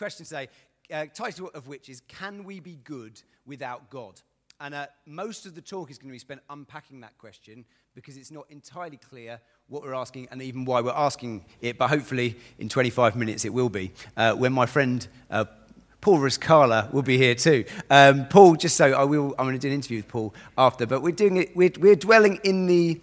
question today, uh, title of which is Can We Be Good Without God? And uh, most of the talk is going to be spent unpacking that question because it's not entirely clear what we're asking and even why we're asking it. But hopefully, in 25 minutes, it will be. Uh, when my friend uh, Paul Riscala will be here too. Um, Paul, just so I will, I'm going to do an interview with Paul after, but we're doing it, we're, we're dwelling in the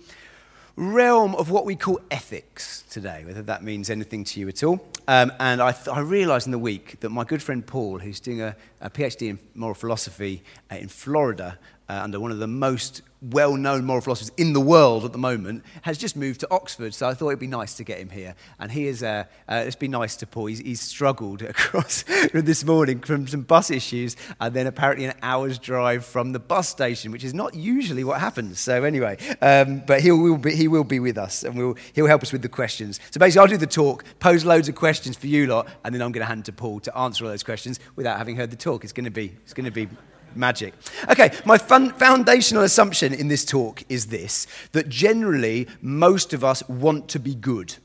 realm of what we call ethics today, whether that means anything to you at all. Um, and I, th- I, realized in the week that my good friend Paul, who's doing a, a PhD in moral philosophy uh, in Florida, uh, under one of the most well known moral philosophers in the world at the moment, has just moved to Oxford. So I thought it'd be nice to get him here. And he is, uh, uh, been nice to Paul. He's, he's struggled across this morning from some bus issues and then apparently an hour's drive from the bus station, which is not usually what happens. So anyway, um, but he will, be, he will be with us and we'll, he'll help us with the questions. So basically, I'll do the talk, pose loads of questions for you lot, and then I'm going to hand to Paul to answer all those questions without having heard the talk. It's going to be, it's going to be magic. Okay, my foundational assumption in this talk is this that generally most of us want to be good.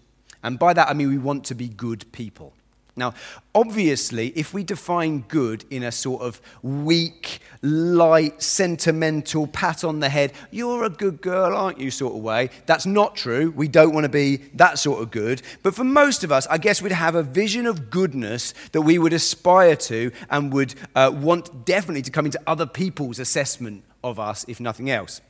And by that I mean we want to be good people. Now, obviously, if we define good in a sort of weak, light, sentimental pat on the head, you're a good girl, aren't you, sort of way, that's not true. We don't want to be that sort of good. But for most of us, I guess we'd have a vision of goodness that we would aspire to and would uh, want definitely to come into other people's assessment of us, if nothing else.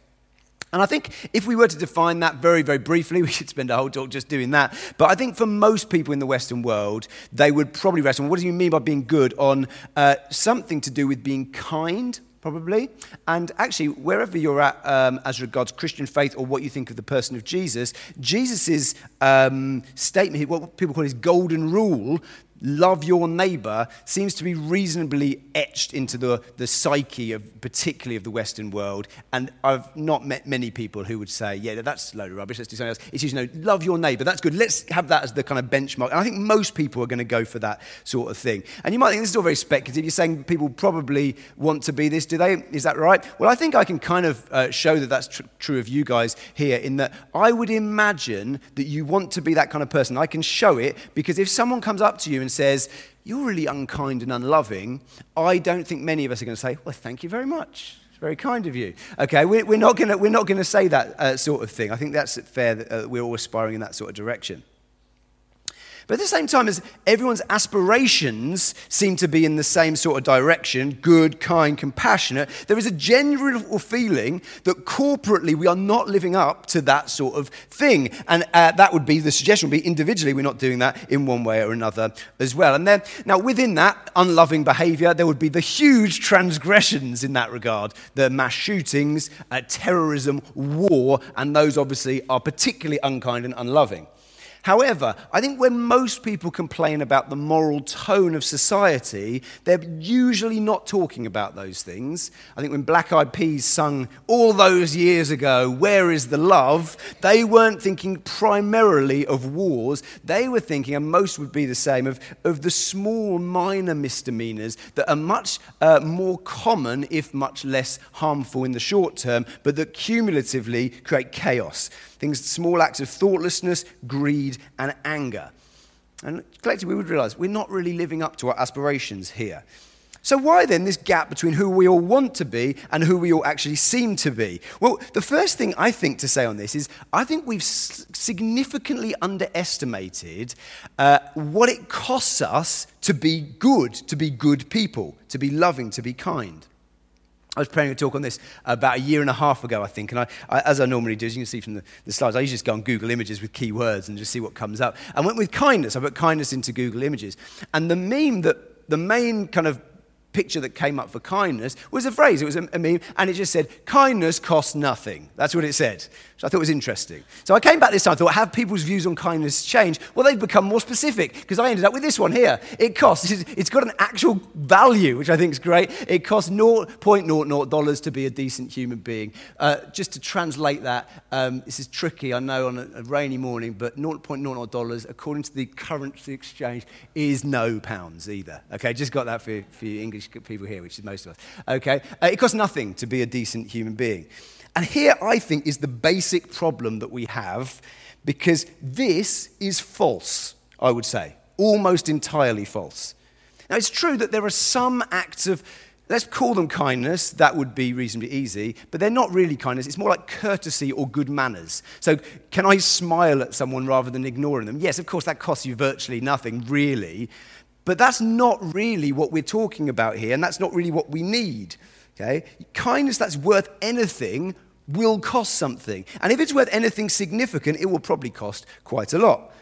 And I think if we were to define that very, very briefly, we should spend a whole talk just doing that. But I think for most people in the Western world, they would probably rest on what do you mean by being good? On uh, something to do with being kind, probably. And actually, wherever you're at um, as regards Christian faith or what you think of the person of Jesus, Jesus' um, statement, what people call his golden rule, love your neighbor seems to be reasonably etched into the, the psyche of particularly of the Western world. And I've not met many people who would say, yeah, that's a load of rubbish, let's do something else. It's just, you know, love your neighbor, that's good. Let's have that as the kind of benchmark. And I think most people are going to go for that sort of thing. And you might think this is all very speculative. You're saying people probably want to be this, do they? Is that right? Well, I think I can kind of uh, show that that's tr- true of you guys here in that I would imagine that you want to be that kind of person. I can show it because if someone comes up to you and says, You're really unkind and unloving, I don't think many of us are going to say, Well, thank you very much. It's very kind of you. Okay, we're, we're not going to say that uh, sort of thing. I think that's fair that uh, we're all aspiring in that sort of direction. But at the same time as everyone's aspirations seem to be in the same sort of direction good, kind, compassionate there is a general feeling that corporately we are not living up to that sort of thing. And uh, that would be the suggestion would be individually we're not doing that in one way or another as well. And then, now within that unloving behavior, there would be the huge transgressions in that regard the mass shootings, uh, terrorism, war, and those obviously are particularly unkind and unloving. However, I think when most people complain about the moral tone of society, they're usually not talking about those things. I think when Black Eyed Peas sung all those years ago, Where is the Love? they weren't thinking primarily of wars. They were thinking, and most would be the same, of, of the small, minor misdemeanors that are much uh, more common, if much less harmful in the short term, but that cumulatively create chaos. Things, small acts of thoughtlessness, greed, and anger. And collectively, we would realize we're not really living up to our aspirations here. So, why then this gap between who we all want to be and who we all actually seem to be? Well, the first thing I think to say on this is I think we've significantly underestimated uh, what it costs us to be good, to be good people, to be loving, to be kind. I was preparing a talk on this about a year and a half ago, I think. And I, I, as I normally do, as you can see from the, the, slides, I usually just go on Google Images with keywords and just see what comes up. I went with kindness. I put kindness into Google Images. And the meme that, the main kind of picture that came up for kindness was a phrase. It was a, a, meme, and it just said, kindness costs nothing. That's what it said, which I thought it was interesting. So I came back this time, I thought, have people's views on kindness changed? Well, they've become more specific, because I ended up with this one here. It costs, it's got an actual value, which I think is great. It costs $0.00 to be a decent human being. Uh, just to translate that, um, this is tricky, I know, on a, a rainy morning, but $0.00, according to the currency exchange, is no pounds either. Okay, just got that for, for you English English people here, which is most of us. Okay? Uh, it costs nothing to be a decent human being. And here, I think, is the basic problem that we have because this is false, I would say. Almost entirely false. Now, it's true that there are some acts of let's call them kindness, that would be reasonably easy, but they're not really kindness. It's more like courtesy or good manners. So, can I smile at someone rather than ignoring them? Yes, of course, that costs you virtually nothing, really, but that's not really what we're talking about here, and that's not really what we need. Okay? Kindness that's worth anything will cost something. And if it's worth anything significant, it will probably cost quite a lot.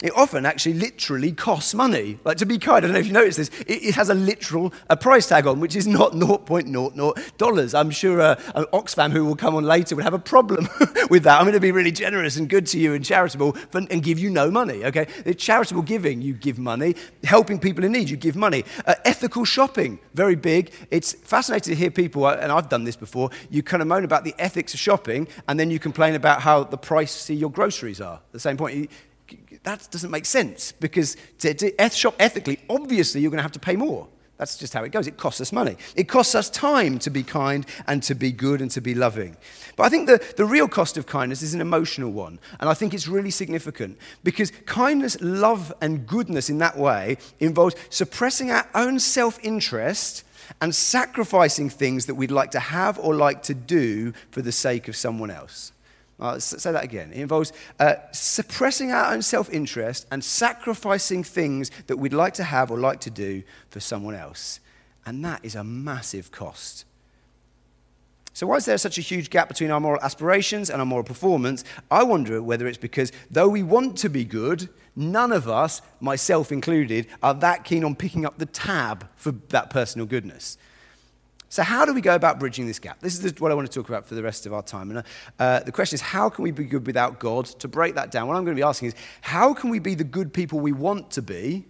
It often actually literally costs money. Like to be kind, I don't know if you noticed this, it, it has a literal a price tag on, which is not 0.00 dollars. I'm sure uh, an Oxfam who will come on later would have a problem with that. I'm going to be really generous and good to you and charitable for, and give you no money. Okay, it's charitable giving, you give money. Helping people in need, you give money. Uh, ethical shopping, very big. It's fascinating to hear people, uh, and I've done this before. You kind of moan about the ethics of shopping, and then you complain about how the price your groceries are. At the same point that doesn't make sense because to, to shop ethically, obviously you're going to have to pay more. That's just how it goes. It costs us money. It costs us time to be kind and to be good and to be loving. But I think the, the real cost of kindness is an emotional one. And I think it's really significant because kindness, love, and goodness in that way involves suppressing our own self interest and sacrificing things that we'd like to have or like to do for the sake of someone else. Uh, say that again. It involves uh, suppressing our own self interest and sacrificing things that we'd like to have or like to do for someone else. And that is a massive cost. So, why is there such a huge gap between our moral aspirations and our moral performance? I wonder whether it's because, though we want to be good, none of us, myself included, are that keen on picking up the tab for that personal goodness. So, how do we go about bridging this gap? This is what I want to talk about for the rest of our time. And uh, the question is, how can we be good without God? To break that down, what I'm going to be asking is, how can we be the good people we want to be,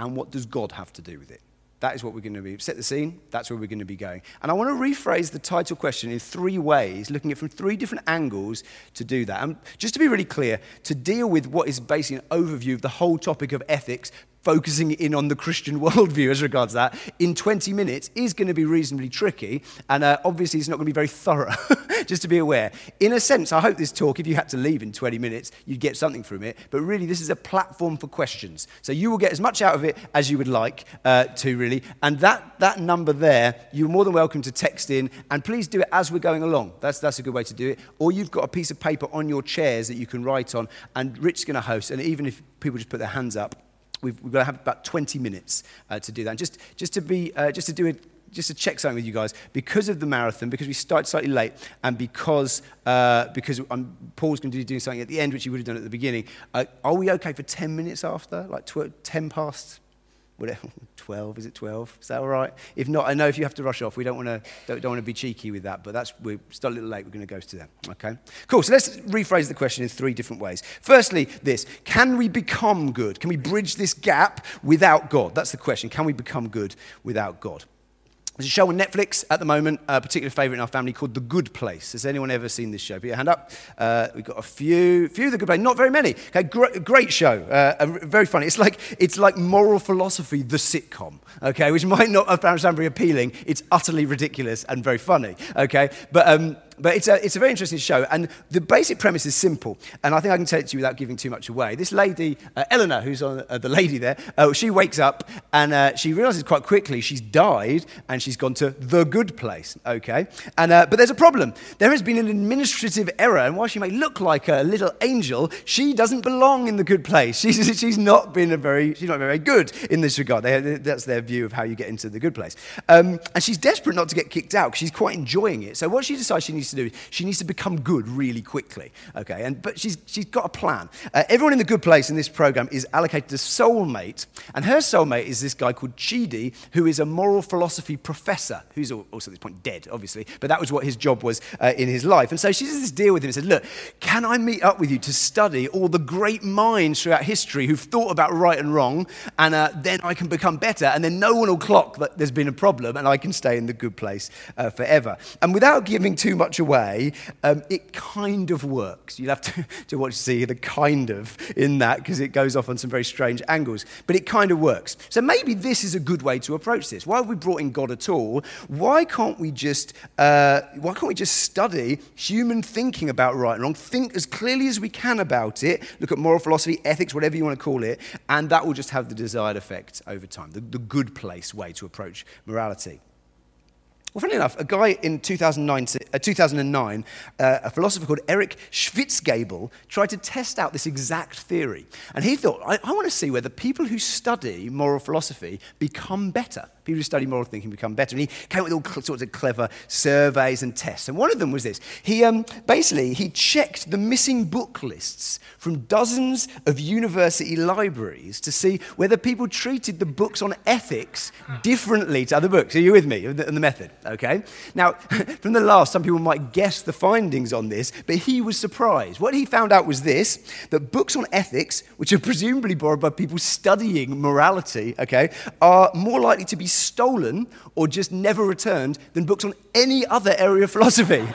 and what does God have to do with it? That is what we're going to be. Set the scene, that's where we're going to be going. And I want to rephrase the title question in three ways, looking at from three different angles to do that. And just to be really clear, to deal with what is basically an overview of the whole topic of ethics, focusing in on the Christian worldview as regards that in 20 minutes is going to be reasonably tricky. And uh, obviously, it's not going to be very thorough, just to be aware. In a sense, I hope this talk, if you had to leave in 20 minutes, you'd get something from it. But really, this is a platform for questions. So you will get as much out of it as you would like uh, to, really. And that, that number there, you're more than welcome to text in. And please do it as we're going along. That's, that's a good way to do it. Or you've got a piece of paper on your chairs that you can write on. And Rich's going to host. And even if people just put their hands up, We've, we've got to have about 20 minutes uh, to do that. And just, just, to be, uh, just to do it, just to check something with you guys, because of the marathon, because we started slightly late, and because, uh, because Paul's going to be doing something at the end, which he would have done at the beginning, uh, are we okay for 10 minutes after? Like tw- 10 past whatever, 12, is it 12? Is that all right? If not, I know if you have to rush off, we don't want to don't, don't want to be cheeky with that, but that's, we're still a little late, we're going to go to them, okay? Cool, so let's rephrase the question in three different ways. Firstly, this, can we become good? Can we bridge this gap without God? That's the question, can we become good without God? There's a show on Netflix at the moment, a particular favourite in our family called The Good Place. Has anyone ever seen this show? Put your hand up. Uh, we've got a few, few of The Good Place, not very many. Okay, great, great show, uh, very funny. It's like, it's like moral philosophy, the sitcom, okay, which might not sound very appealing. It's utterly ridiculous and very funny, okay? But um, but it's a, it's a very interesting show. And the basic premise is simple. And I think I can tell it to you without giving too much away. This lady, uh, Eleanor, who's on, uh, the lady there, uh, she wakes up and uh, she realizes quite quickly she's died and she's gone to the good place. Okay? And, uh, but there's a problem. There has been an administrative error. And while she may look like a little angel, she doesn't belong in the good place. She's, she's, not, been a very, she's not very good in this regard. They, that's their view of how you get into the good place. Um, and she's desperate not to get kicked out because she's quite enjoying it. So what she decides she needs to do is she needs to become good really quickly. Okay, and, but she's, she's got a plan. Uh, everyone in the good place in this program is allocated a soulmate, and her soulmate is this guy called Chidi, who is a moral philosophy professor, who's also at this point dead, obviously, but that was what his job was uh, in his life. And so she does this deal with him and said, Look, can I meet up with you to study all the great minds throughout history who've thought about right and wrong, and uh, then I can become better, and then no one will clock that there's been a problem, and I can stay in the good place uh, forever. And without giving too much a way, um, it kind of works. You'll have to, to watch see the kind of in that because it goes off on some very strange angles. But it kind of works. So maybe this is a good way to approach this. Why have we brought in God at all? Why can't we just, uh, why can't we just study human thinking about right and wrong, think as clearly as we can about it, look at moral philosophy, ethics, whatever you want to call it, and that will just have the desired effect over time, the, the good place way to approach morality. Well, funny enough, a guy in 2009, uh, 2009 uh, a philosopher called Eric Schwitzgebel, tried to test out this exact theory. And he thought, I, I want to see whether people who study moral philosophy become better. People who study moral thinking become better. And he came up with all sorts of clever surveys and tests. And one of them was this. He um, basically he checked the missing book lists from dozens of university libraries to see whether people treated the books on ethics differently to other books. Are you with me on the, the method? Okay. Now, from the last, some people might guess the findings on this, but he was surprised. What he found out was this: that books on ethics, which are presumably borrowed by people studying morality, okay, are more likely to be stolen or just never returned than books on any other area of philosophy.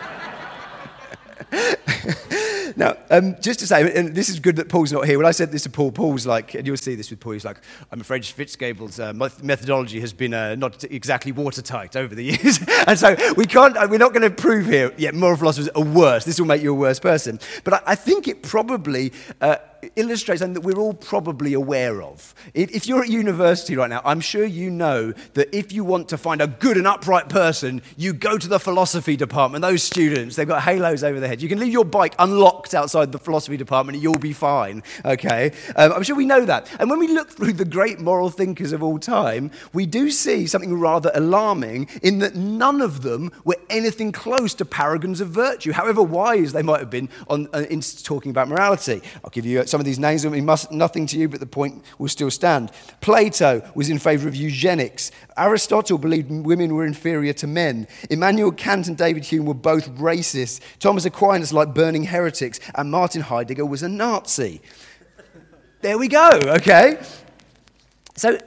now, um, just to say, and this is good that Paul's not here. When I said this to Paul, Paul's like, and you'll see this with Paul, he's like, I'm afraid Schwitzgebel's uh, methodology has been uh, not exactly watertight over the years. and so we can't, we're not going to prove here, yet moral philosophers are worse. This will make you a worse person. But I, I think it probably uh, illustrates something that we're all probably aware of. If you're at university right now, I'm sure you know that if you want to find a good and upright person, you go to the philosophy department. Those students, they've got halos over their heads. You can leave your bike unlocked outside the philosophy department you'll be fine, okay? Um, I'm sure we know that. And when we look through the great moral thinkers of all time, we do see something rather alarming in that none of them were anything close to paragons of virtue, however wise they might have been on, uh, in talking about morality. I'll give you some of these names will mean nothing to you, but the point will still stand. Plato was in favor of eugenics. Aristotle believed women were inferior to men. Immanuel Kant and David Hume were both racist. Thomas Aquinas liked burning heretics. And Martin Heidegger was a Nazi. there we go, okay? So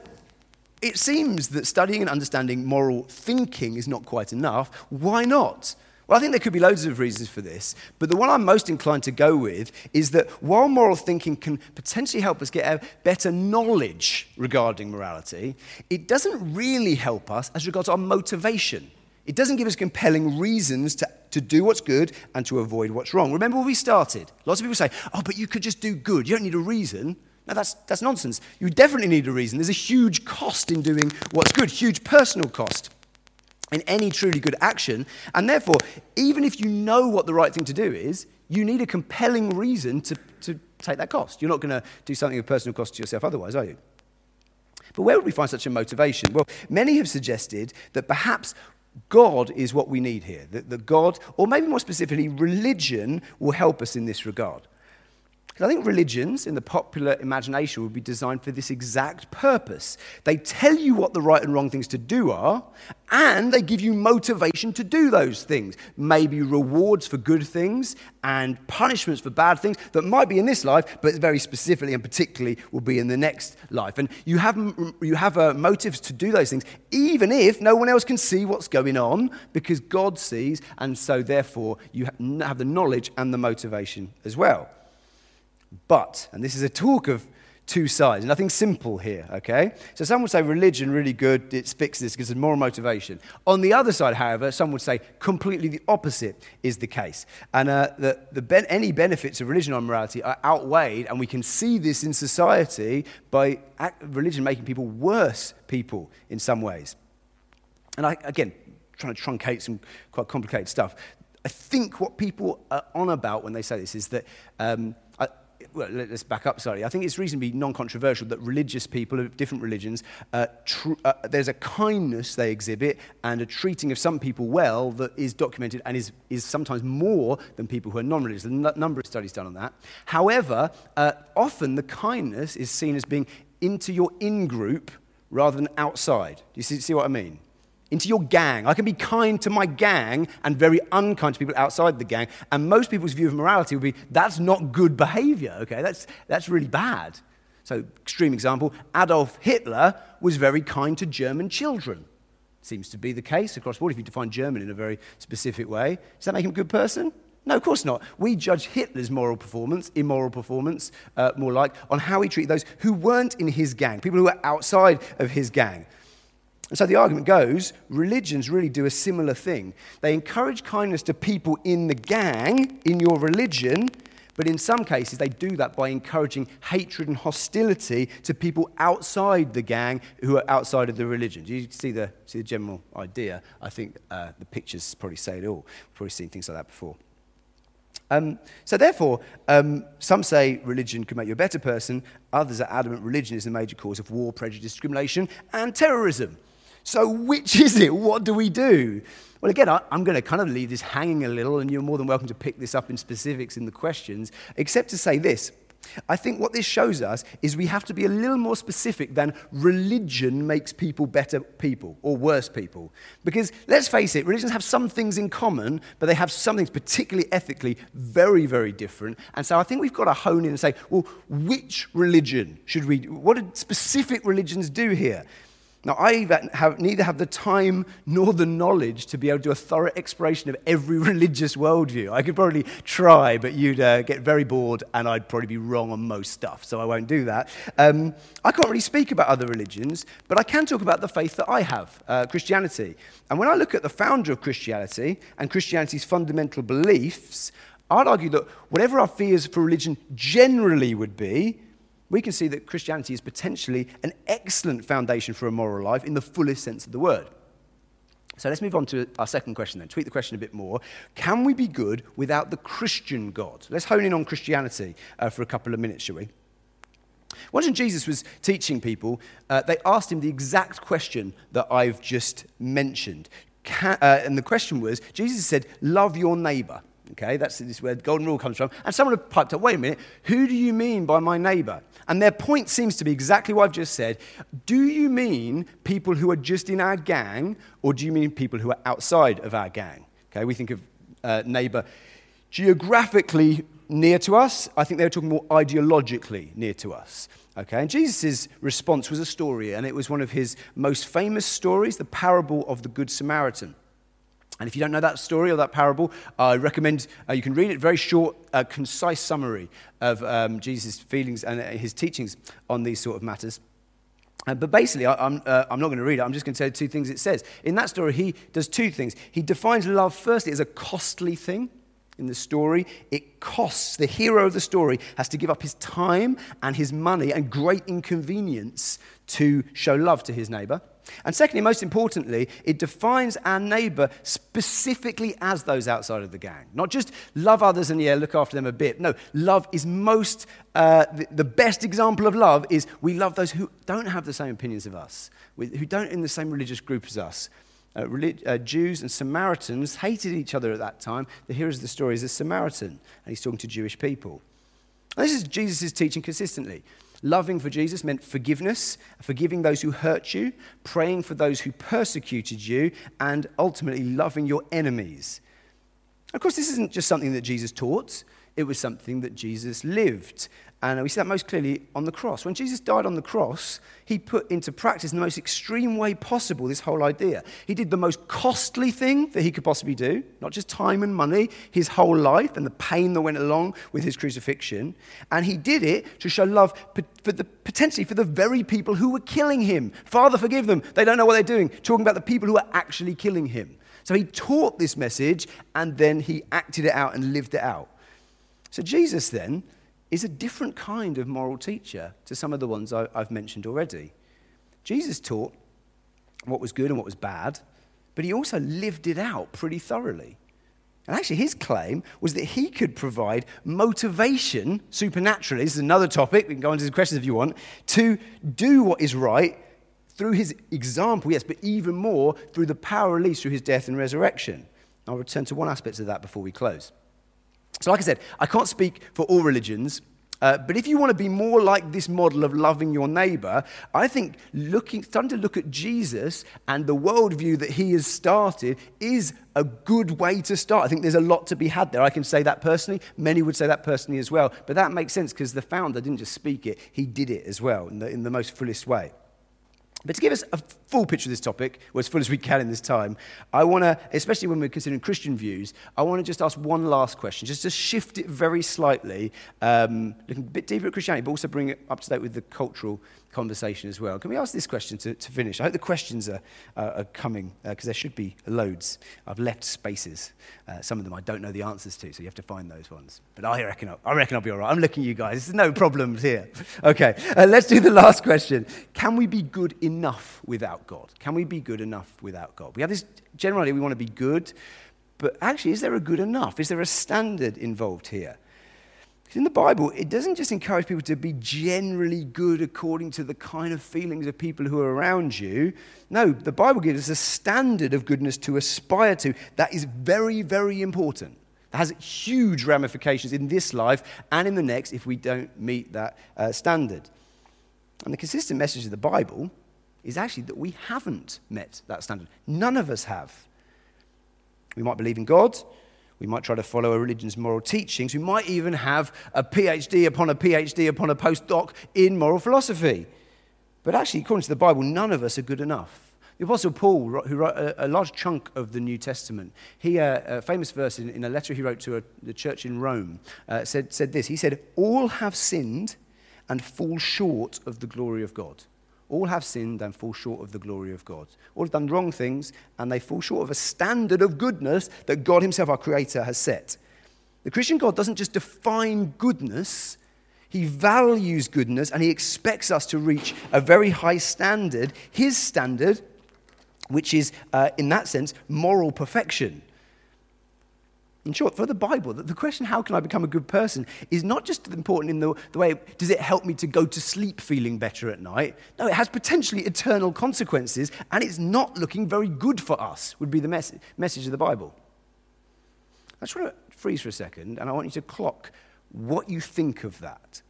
it seems that studying and understanding moral thinking is not quite enough. Why not? Well, I think there could be loads of reasons for this, but the one I'm most inclined to go with is that while moral thinking can potentially help us get a better knowledge regarding morality, it doesn't really help us as regards our motivation. It doesn't give us compelling reasons to, to do what's good and to avoid what's wrong. Remember where we started? Lots of people say, oh, but you could just do good. You don't need a reason. No, that's, that's nonsense. You definitely need a reason. There's a huge cost in doing what's good, huge personal cost in any truly good action. And therefore, even if you know what the right thing to do is, you need a compelling reason to, to take that cost. You're not going to do something of personal cost to yourself otherwise, are you? But where would we find such a motivation? Well, many have suggested that perhaps God is what we need here. That, that God, or maybe more specifically, religion will help us in this regard. I think religions in the popular imagination would be designed for this exact purpose. They tell you what the right and wrong things to do are, and they give you motivation to do those things. Maybe rewards for good things and punishments for bad things that might be in this life, but very specifically and particularly will be in the next life. And you have, you have uh, motives to do those things, even if no one else can see what's going on, because God sees, and so therefore you have the knowledge and the motivation as well. But, and this is a talk of two sides, nothing simple here, okay? So some would say religion, really good, it fixes this, gives us moral motivation. On the other side, however, some would say completely the opposite is the case. And uh, the, the ben- any benefits of religion on morality are outweighed, and we can see this in society by religion making people worse people in some ways. And I, again, trying to truncate some quite complicated stuff. I think what people are on about when they say this is that um, well, let's back up, sorry. I think it's reasonably non controversial that religious people of different religions, uh, tr- uh, there's a kindness they exhibit and a treating of some people well that is documented and is, is sometimes more than people who are non religious. There's a number of studies done on that. However, uh, often the kindness is seen as being into your in group rather than outside. Do you see, see what I mean? Into your gang. I can be kind to my gang and very unkind to people outside the gang. And most people's view of morality would be that's not good behavior, okay? That's, that's really bad. So, extreme example Adolf Hitler was very kind to German children. Seems to be the case across the board if you define German in a very specific way. Does that make him a good person? No, of course not. We judge Hitler's moral performance, immoral performance, uh, more like, on how he treated those who weren't in his gang, people who were outside of his gang. And so the argument goes religions really do a similar thing. They encourage kindness to people in the gang, in your religion, but in some cases they do that by encouraging hatred and hostility to people outside the gang who are outside of the religion. Do you see the, see the general idea? I think uh, the pictures probably say it all. We've probably seen things like that before. Um, so, therefore, um, some say religion can make you a better person. Others are adamant religion is the major cause of war, prejudice, discrimination, and terrorism. So, which is it? What do we do? Well, again, I, am going to kind of leave this hanging a little, and you're more than welcome to pick this up in specifics in the questions, except to say this. I think what this shows us is we have to be a little more specific than religion makes people better people or worse people. Because let's face it, religions have some things in common, but they have some things, particularly ethically, very, very different. And so I think we've got to hone in and say, well, which religion should we, what do specific religions do here? Now, I have, neither have the time nor the knowledge to be able to do a thorough exploration of every religious worldview. I could probably try, but you'd uh, get very bored and I'd probably be wrong on most stuff, so I won't do that. Um, I can't really speak about other religions, but I can talk about the faith that I have, uh, Christianity. And when I look at the founder of Christianity and Christianity's fundamental beliefs, I'd argue that whatever our fears for religion generally would be, we can see that Christianity is potentially an excellent foundation for a moral life in the fullest sense of the word. So let's move on to our second question then. Tweak the question a bit more. Can we be good without the Christian God? Let's hone in on Christianity uh, for a couple of minutes, shall we? Once Jesus was teaching people, uh, they asked him the exact question that I've just mentioned. Can, uh, and the question was Jesus said, Love your neighbor. Okay, that's where the golden rule comes from. And someone piped up, wait a minute, who do you mean by my neighbor? And their point seems to be exactly what I've just said. Do you mean people who are just in our gang, or do you mean people who are outside of our gang? Okay, we think of uh, neighbor geographically near to us. I think they were talking more ideologically near to us. Okay, and Jesus' response was a story, and it was one of his most famous stories, the parable of the Good Samaritan. And if you don't know that story or that parable, I recommend uh, you can read it. Very short, uh, concise summary of um, Jesus' feelings and uh, his teachings on these sort of matters. Uh, but basically, I, am uh, I'm not going to read it. I'm just going to tell you two things it says. In that story, he does two things. He defines love, firstly, as a costly thing. In the story, it costs, the hero of the story has to give up his time and his money and great inconvenience to show love to his neighbor. And secondly, most importantly, it defines our neighbor specifically as those outside of the gang. Not just love others and, yeah, look after them a bit. No, love is most, uh, the, best example of love is we love those who don't have the same opinions of us, who don't in the same religious group as us. Uh, relig- uh, Jews and Samaritans hated each other at that time. The hero of the story is a Samaritan, and he's talking to Jewish people. And this is Jesus' teaching consistently. Loving for Jesus meant forgiveness, forgiving those who hurt you, praying for those who persecuted you, and ultimately loving your enemies. Of course, this isn't just something that Jesus taught, it was something that Jesus lived. And we see that most clearly on the cross. When Jesus died on the cross, he put into practice in the most extreme way possible this whole idea. He did the most costly thing that he could possibly do, not just time and money, his whole life and the pain that went along with his crucifixion. And he did it to show love for the, potentially for the very people who were killing him. Father, forgive them. They don't know what they're doing. Talking about the people who are actually killing him. So he taught this message and then he acted it out and lived it out. So Jesus then is a different kind of moral teacher to some of the ones I, have mentioned already. Jesus taught what was good and what was bad, but he also lived it out pretty thoroughly. And actually, his claim was that he could provide motivation supernaturally. This is another topic. We can go into the questions if you want. To do what is right through his example, yes, but even more through the power released through his death and resurrection. I'll return to one aspect of that before we close. So, like I said, I can't speak for all religions, uh, but if you want to be more like this model of loving your neighbor, I think looking, starting to look at Jesus and the worldview that he has started is a good way to start. I think there's a lot to be had there. I can say that personally. Many would say that personally as well. But that makes sense because the founder didn't just speak it, he did it as well in the, in the most fullest way. But to give us a full picture of this topic, or as full as we can in this time, I want to, especially when we're considering Christian views, I want to just ask one last question, just to shift it very slightly, um, looking a bit deeper at Christianity, but also bring it up to date with the cultural conversation as well. Can we ask this question to, to finish? I hope the questions are, uh, are coming, because uh, there should be loads. I've left spaces. Uh, some of them I don't know the answers to, so you have to find those ones. But I reckon, I'll, I reckon I'll be all right. I'm looking at you guys. There's no problems here. Okay, uh, let's do the last question. Can we be good enough without God? Can we be good enough without God? We have this, generally, we want to be good, but actually, is there a good enough? Is there a standard involved here? In the Bible, it doesn't just encourage people to be generally good according to the kind of feelings of people who are around you. No, the Bible gives us a standard of goodness to aspire to that is very, very important. That has huge ramifications in this life and in the next if we don't meet that uh, standard. And the consistent message of the Bible is actually that we haven't met that standard. None of us have. We might believe in God, we might try to follow a religion's moral teachings. We might even have a PhD upon a PhD upon a postdoc in moral philosophy. But actually, according to the Bible, none of us are good enough. The Apostle Paul, who wrote a, large chunk of the New Testament, he, uh, a famous verse in, in, a letter he wrote to a, the church in Rome, uh, said, said this. He said, All have sinned and fall short of the glory of God. All have sinned and fall short of the glory of God. All have done wrong things and they fall short of a standard of goodness that God Himself, our Creator, has set. The Christian God doesn't just define goodness, He values goodness and He expects us to reach a very high standard, His standard, which is, uh, in that sense, moral perfection. In short, for the Bible, the question, how can I become a good person, is not just important in the, the way, does it help me to go to sleep feeling better at night? No, it has potentially eternal consequences, and it's not looking very good for us, would be the mess- message of the Bible. I just want to freeze for a second, and I want you to clock what you think of that.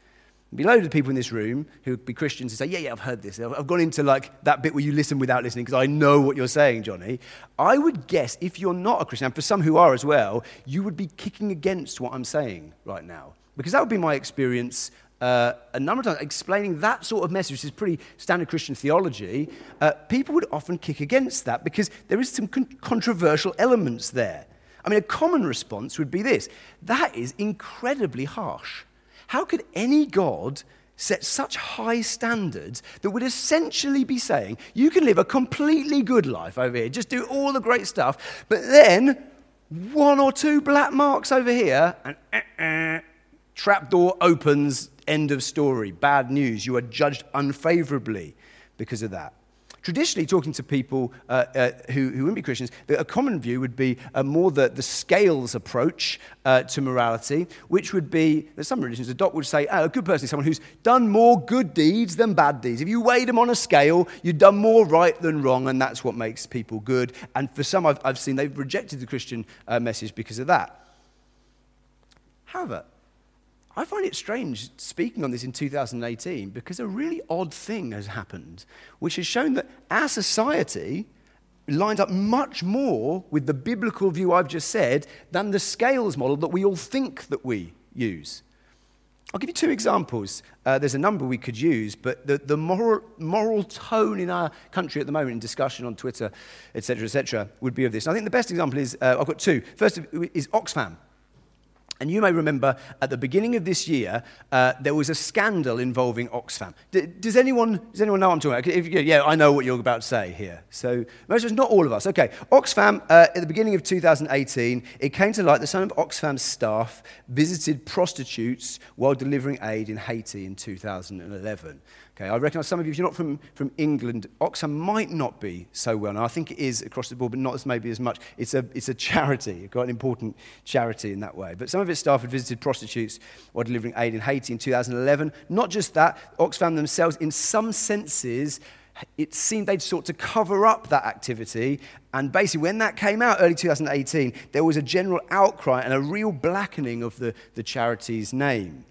There'll be loads of people in this room who would be Christians and say, Yeah, yeah, I've heard this. I've gone into like that bit where you listen without listening because I know what you're saying, Johnny. I would guess if you're not a Christian, and for some who are as well, you would be kicking against what I'm saying right now. Because that would be my experience uh, a number of times explaining that sort of message, which is pretty standard Christian theology. Uh, people would often kick against that because there is some con- controversial elements there. I mean, a common response would be this that is incredibly harsh. How could any God set such high standards that would essentially be saying, you can live a completely good life over here, just do all the great stuff, but then one or two black marks over here, and uh, uh, trapdoor opens, end of story, bad news. You are judged unfavorably because of that. Traditionally, talking to people uh, uh, who, who wouldn't be Christians, a common view would be uh, more the, the scales approach uh, to morality, which would be, that some religions adopt, would say, oh, a good person is someone who's done more good deeds than bad deeds. If you weighed them on a scale, you've done more right than wrong, and that's what makes people good. And for some I've, I've seen, they've rejected the Christian uh, message because of that. However, I find it strange speaking on this in 2018 because a really odd thing has happened, which has shown that our society lines up much more with the biblical view I've just said than the scales model that we all think that we use. I'll give you two examples. Uh, there's a number we could use, but the, the moral, moral tone in our country at the moment in discussion on Twitter, etc., etc., would be of this. And I think the best example is uh, I've got two. First is Oxfam. And you may remember at the beginning of this year, uh, there was a scandal involving Oxfam. D- does, anyone, does anyone know what I'm talking about? If, yeah, I know what you're about to say here. So, most of us, not all of us. Okay, Oxfam, uh, at the beginning of 2018, it came to light that some of Oxfam's staff visited prostitutes while delivering aid in Haiti in 2011. Okay, I recognise some of you, if you're not from, from England, Oxfam might not be so well known. I think it is across the board, but not as maybe as much. It's a, it's a charity, quite an important charity in that way. But some of its staff had visited prostitutes while delivering aid in Haiti in 2011. Not just that, Oxfam themselves, in some senses, it seemed they'd sought to cover up that activity. And basically, when that came out early 2018, there was a general outcry and a real blackening of the, the charity's name.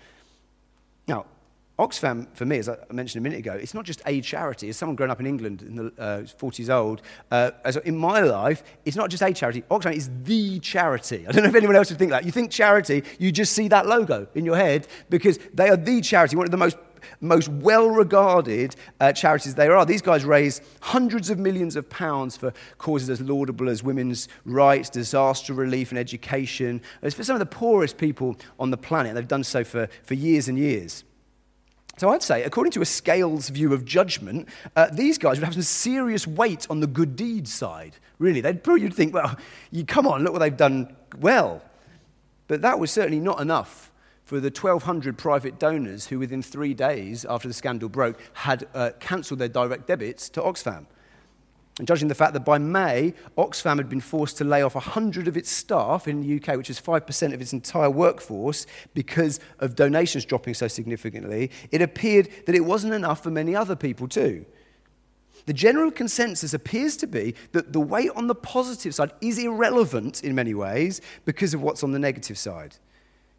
Oxfam, for me, as I mentioned a minute ago, it's not just a charity. As someone grown up in England in the uh, 40s old, uh, as in my life, it's not just a charity. Oxfam is the charity. I don't know if anyone else would think that. You think charity, you just see that logo in your head because they are the charity, one of the most most well regarded uh, charities there are. These guys raise hundreds of millions of pounds for causes as laudable as women's rights, disaster relief, and education. It's for some of the poorest people on the planet. They've done so for, for years and years. So I'd say, according to a scales view of judgment, uh, these guys would have some serious weight on the good deeds side. Really, they'd probably you'd think, well, you come on, look what they've done well. But that was certainly not enough for the 1,200 private donors who, within three days after the scandal broke, had uh, cancelled their direct debits to Oxfam. And judging the fact that by May, Oxfam had been forced to lay off 100 of its staff in the UK, which is 5% of its entire workforce, because of donations dropping so significantly, it appeared that it wasn't enough for many other people too. The general consensus appears to be that the weight on the positive side is irrelevant in many ways because of what's on the negative side.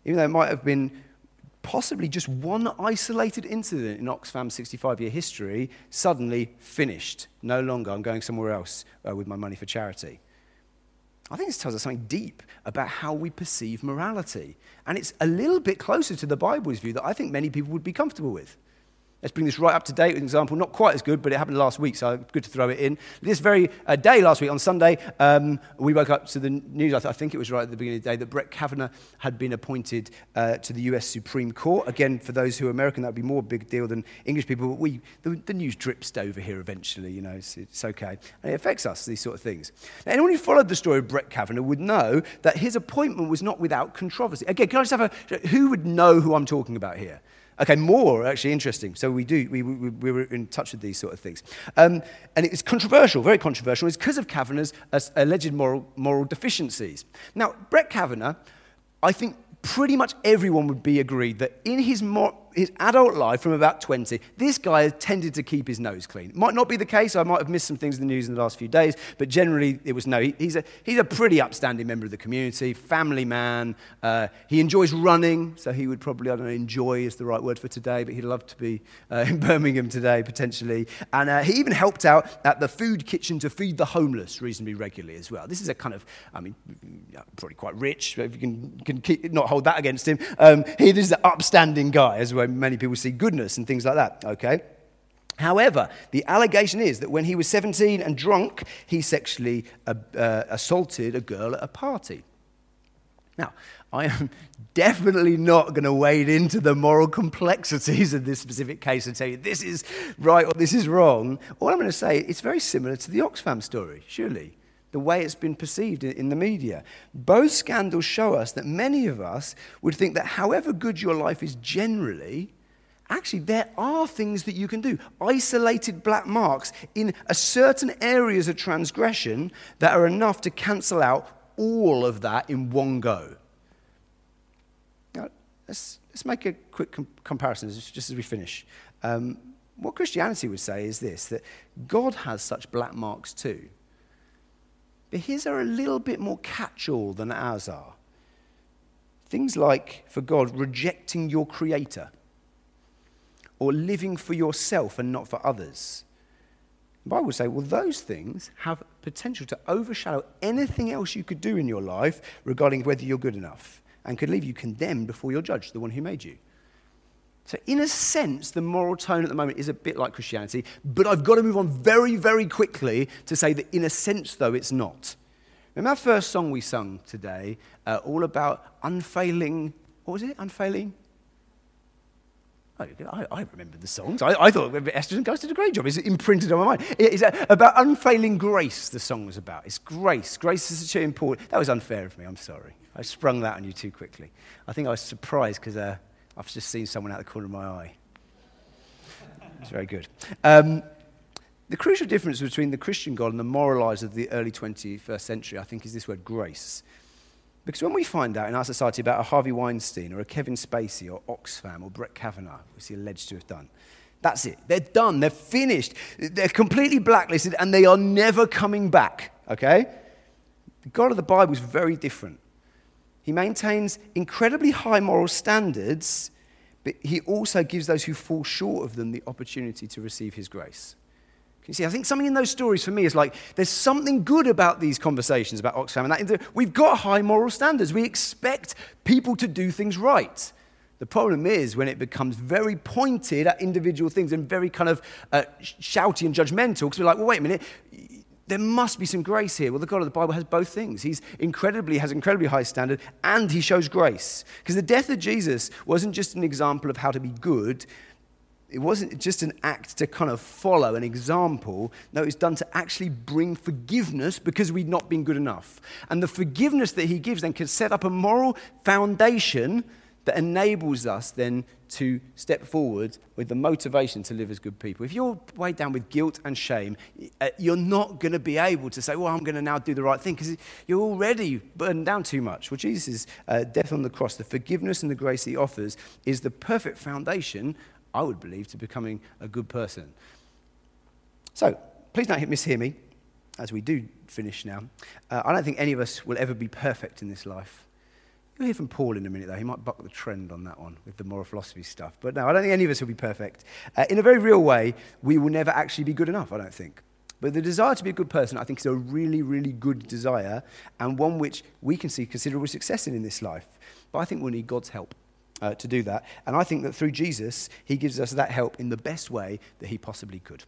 Even though it might have been possibly just one isolated incident in Oxfam's 65 year history, suddenly finished. No longer, I'm going somewhere else uh, with my money for charity. I think this tells us something deep about how we perceive morality. And it's a little bit closer to the Bible's view that I think many people would be comfortable with. Let's bring this right up to date with an example, not quite as good, but it happened last week, so good to throw it in. This very uh, day last week, on Sunday, um, we woke up to the news, I, th- I, think it was right at the beginning of the day, that Brett Kavanaugh had been appointed uh, to the US Supreme Court. Again, for those who are American, that would be more big deal than English people, but we, the, the news drips over here eventually, you know, it's, it's, okay. And it affects us, these sort of things. Now, anyone who followed the story of Brett Kavanaugh would know that his appointment was not without controversy. Again, can I just have a, who would know who I'm talking about here? Okay, more actually interesting. So we do, we, we, we were in touch with these sort of things. Um, and it's controversial, very controversial. It's because of Kavanaugh's uh, alleged moral, moral deficiencies. Now, Brett Kavanaugh, I think pretty much everyone would be agreed that in his, his adult life from about 20, this guy tended to keep his nose clean. Might not be the case. I might have missed some things in the news in the last few days, but generally it was no. He, he's, a, he's a pretty upstanding member of the community, family man. Uh, he enjoys running, so he would probably, I don't know, enjoy is the right word for today, but he'd love to be uh, in Birmingham today, potentially. And uh, he even helped out at the food kitchen to feed the homeless reasonably regularly as well. This is a kind of, I mean, probably quite rich, if you can, can keep, not hold that against him. Um, he is an upstanding guy, as well many people see goodness and things like that, okay? However, the allegation is that when he was 17 and drunk, he sexually uh, uh, assaulted a girl at a party. Now, I am definitely not going to wade into the moral complexities of this specific case and tell you this is right or this is wrong. All I'm going to say, it's very similar to the Oxfam story, surely the way it's been perceived in the media. Both scandals show us that many of us would think that however good your life is generally, actually there are things that you can do. Isolated black marks in a certain areas of transgression that are enough to cancel out all of that in one go. Now, let's, let's make a quick com- comparison just as we finish. Um, what Christianity would say is this that God has such black marks too. But his are a little bit more catch all than ours are. Things like, for God, rejecting your creator or living for yourself and not for others. The Bible would say, well, those things have potential to overshadow anything else you could do in your life regarding whether you're good enough and could leave you condemned before your judge, the one who made you. So, in a sense, the moral tone at the moment is a bit like Christianity, but I've got to move on very, very quickly to say that, in a sense, though, it's not. Remember our first song we sung today, uh, all about unfailing, what was it? Unfailing? I, I remember the songs. I, I thought Esther and Gus did a great job. It's imprinted on my mind. It's about unfailing grace, the song was about. It's grace. Grace is so important. That was unfair of me. I'm sorry. I sprung that on you too quickly. I think I was surprised because uh, I've just seen someone out the corner of my eye. It's very good. Um, the crucial difference between the Christian God and the moralizer of the early 21st century, I think, is this word grace. Because when we find out in our society about a Harvey Weinstein or a Kevin Spacey or Oxfam or Brett Kavanaugh, which he alleged to have done, that's it. They're done. They're finished. They're completely blacklisted and they are never coming back. Okay? The God of the Bible is very different. He maintains incredibly high moral standards, but he also gives those who fall short of them the opportunity to receive his grace. Can you see? I think something in those stories for me is like there's something good about these conversations about Oxfam, and that we've got high moral standards. We expect people to do things right. The problem is when it becomes very pointed at individual things and very kind of uh, shouty and judgmental, because we're like, well, wait a minute, there must be some grace here. Well, the God of the Bible has both things. He's incredibly, has incredibly high standard, and he shows grace. Because the death of Jesus wasn't just an example of how to be good, it wasn't just an act to kind of follow an example. No, it's done to actually bring forgiveness because we'd not been good enough. And the forgiveness that he gives then can set up a moral foundation that enables us then to step forward with the motivation to live as good people. If you're weighed down with guilt and shame, uh, you're not going to be able to say, Well, I'm going to now do the right thing because you're already burdened down too much. Well, Jesus' uh, death on the cross, the forgiveness and the grace he offers, is the perfect foundation, I would believe, to becoming a good person. So, please don't mishear me as we do finish now. Uh, I don't think any of us will ever be perfect in this life. You'll hear from Paul in a minute, though. He might buck the trend on that one with the moral philosophy stuff. But no, I don't think any of us will be perfect. Uh, in a very real way, we will never actually be good enough, I don't think. But the desire to be a good person, I think, is a really, really good desire and one which we can see considerable success in in this life. But I think we'll need God's help uh, to do that. And I think that through Jesus, he gives us that help in the best way that he possibly could.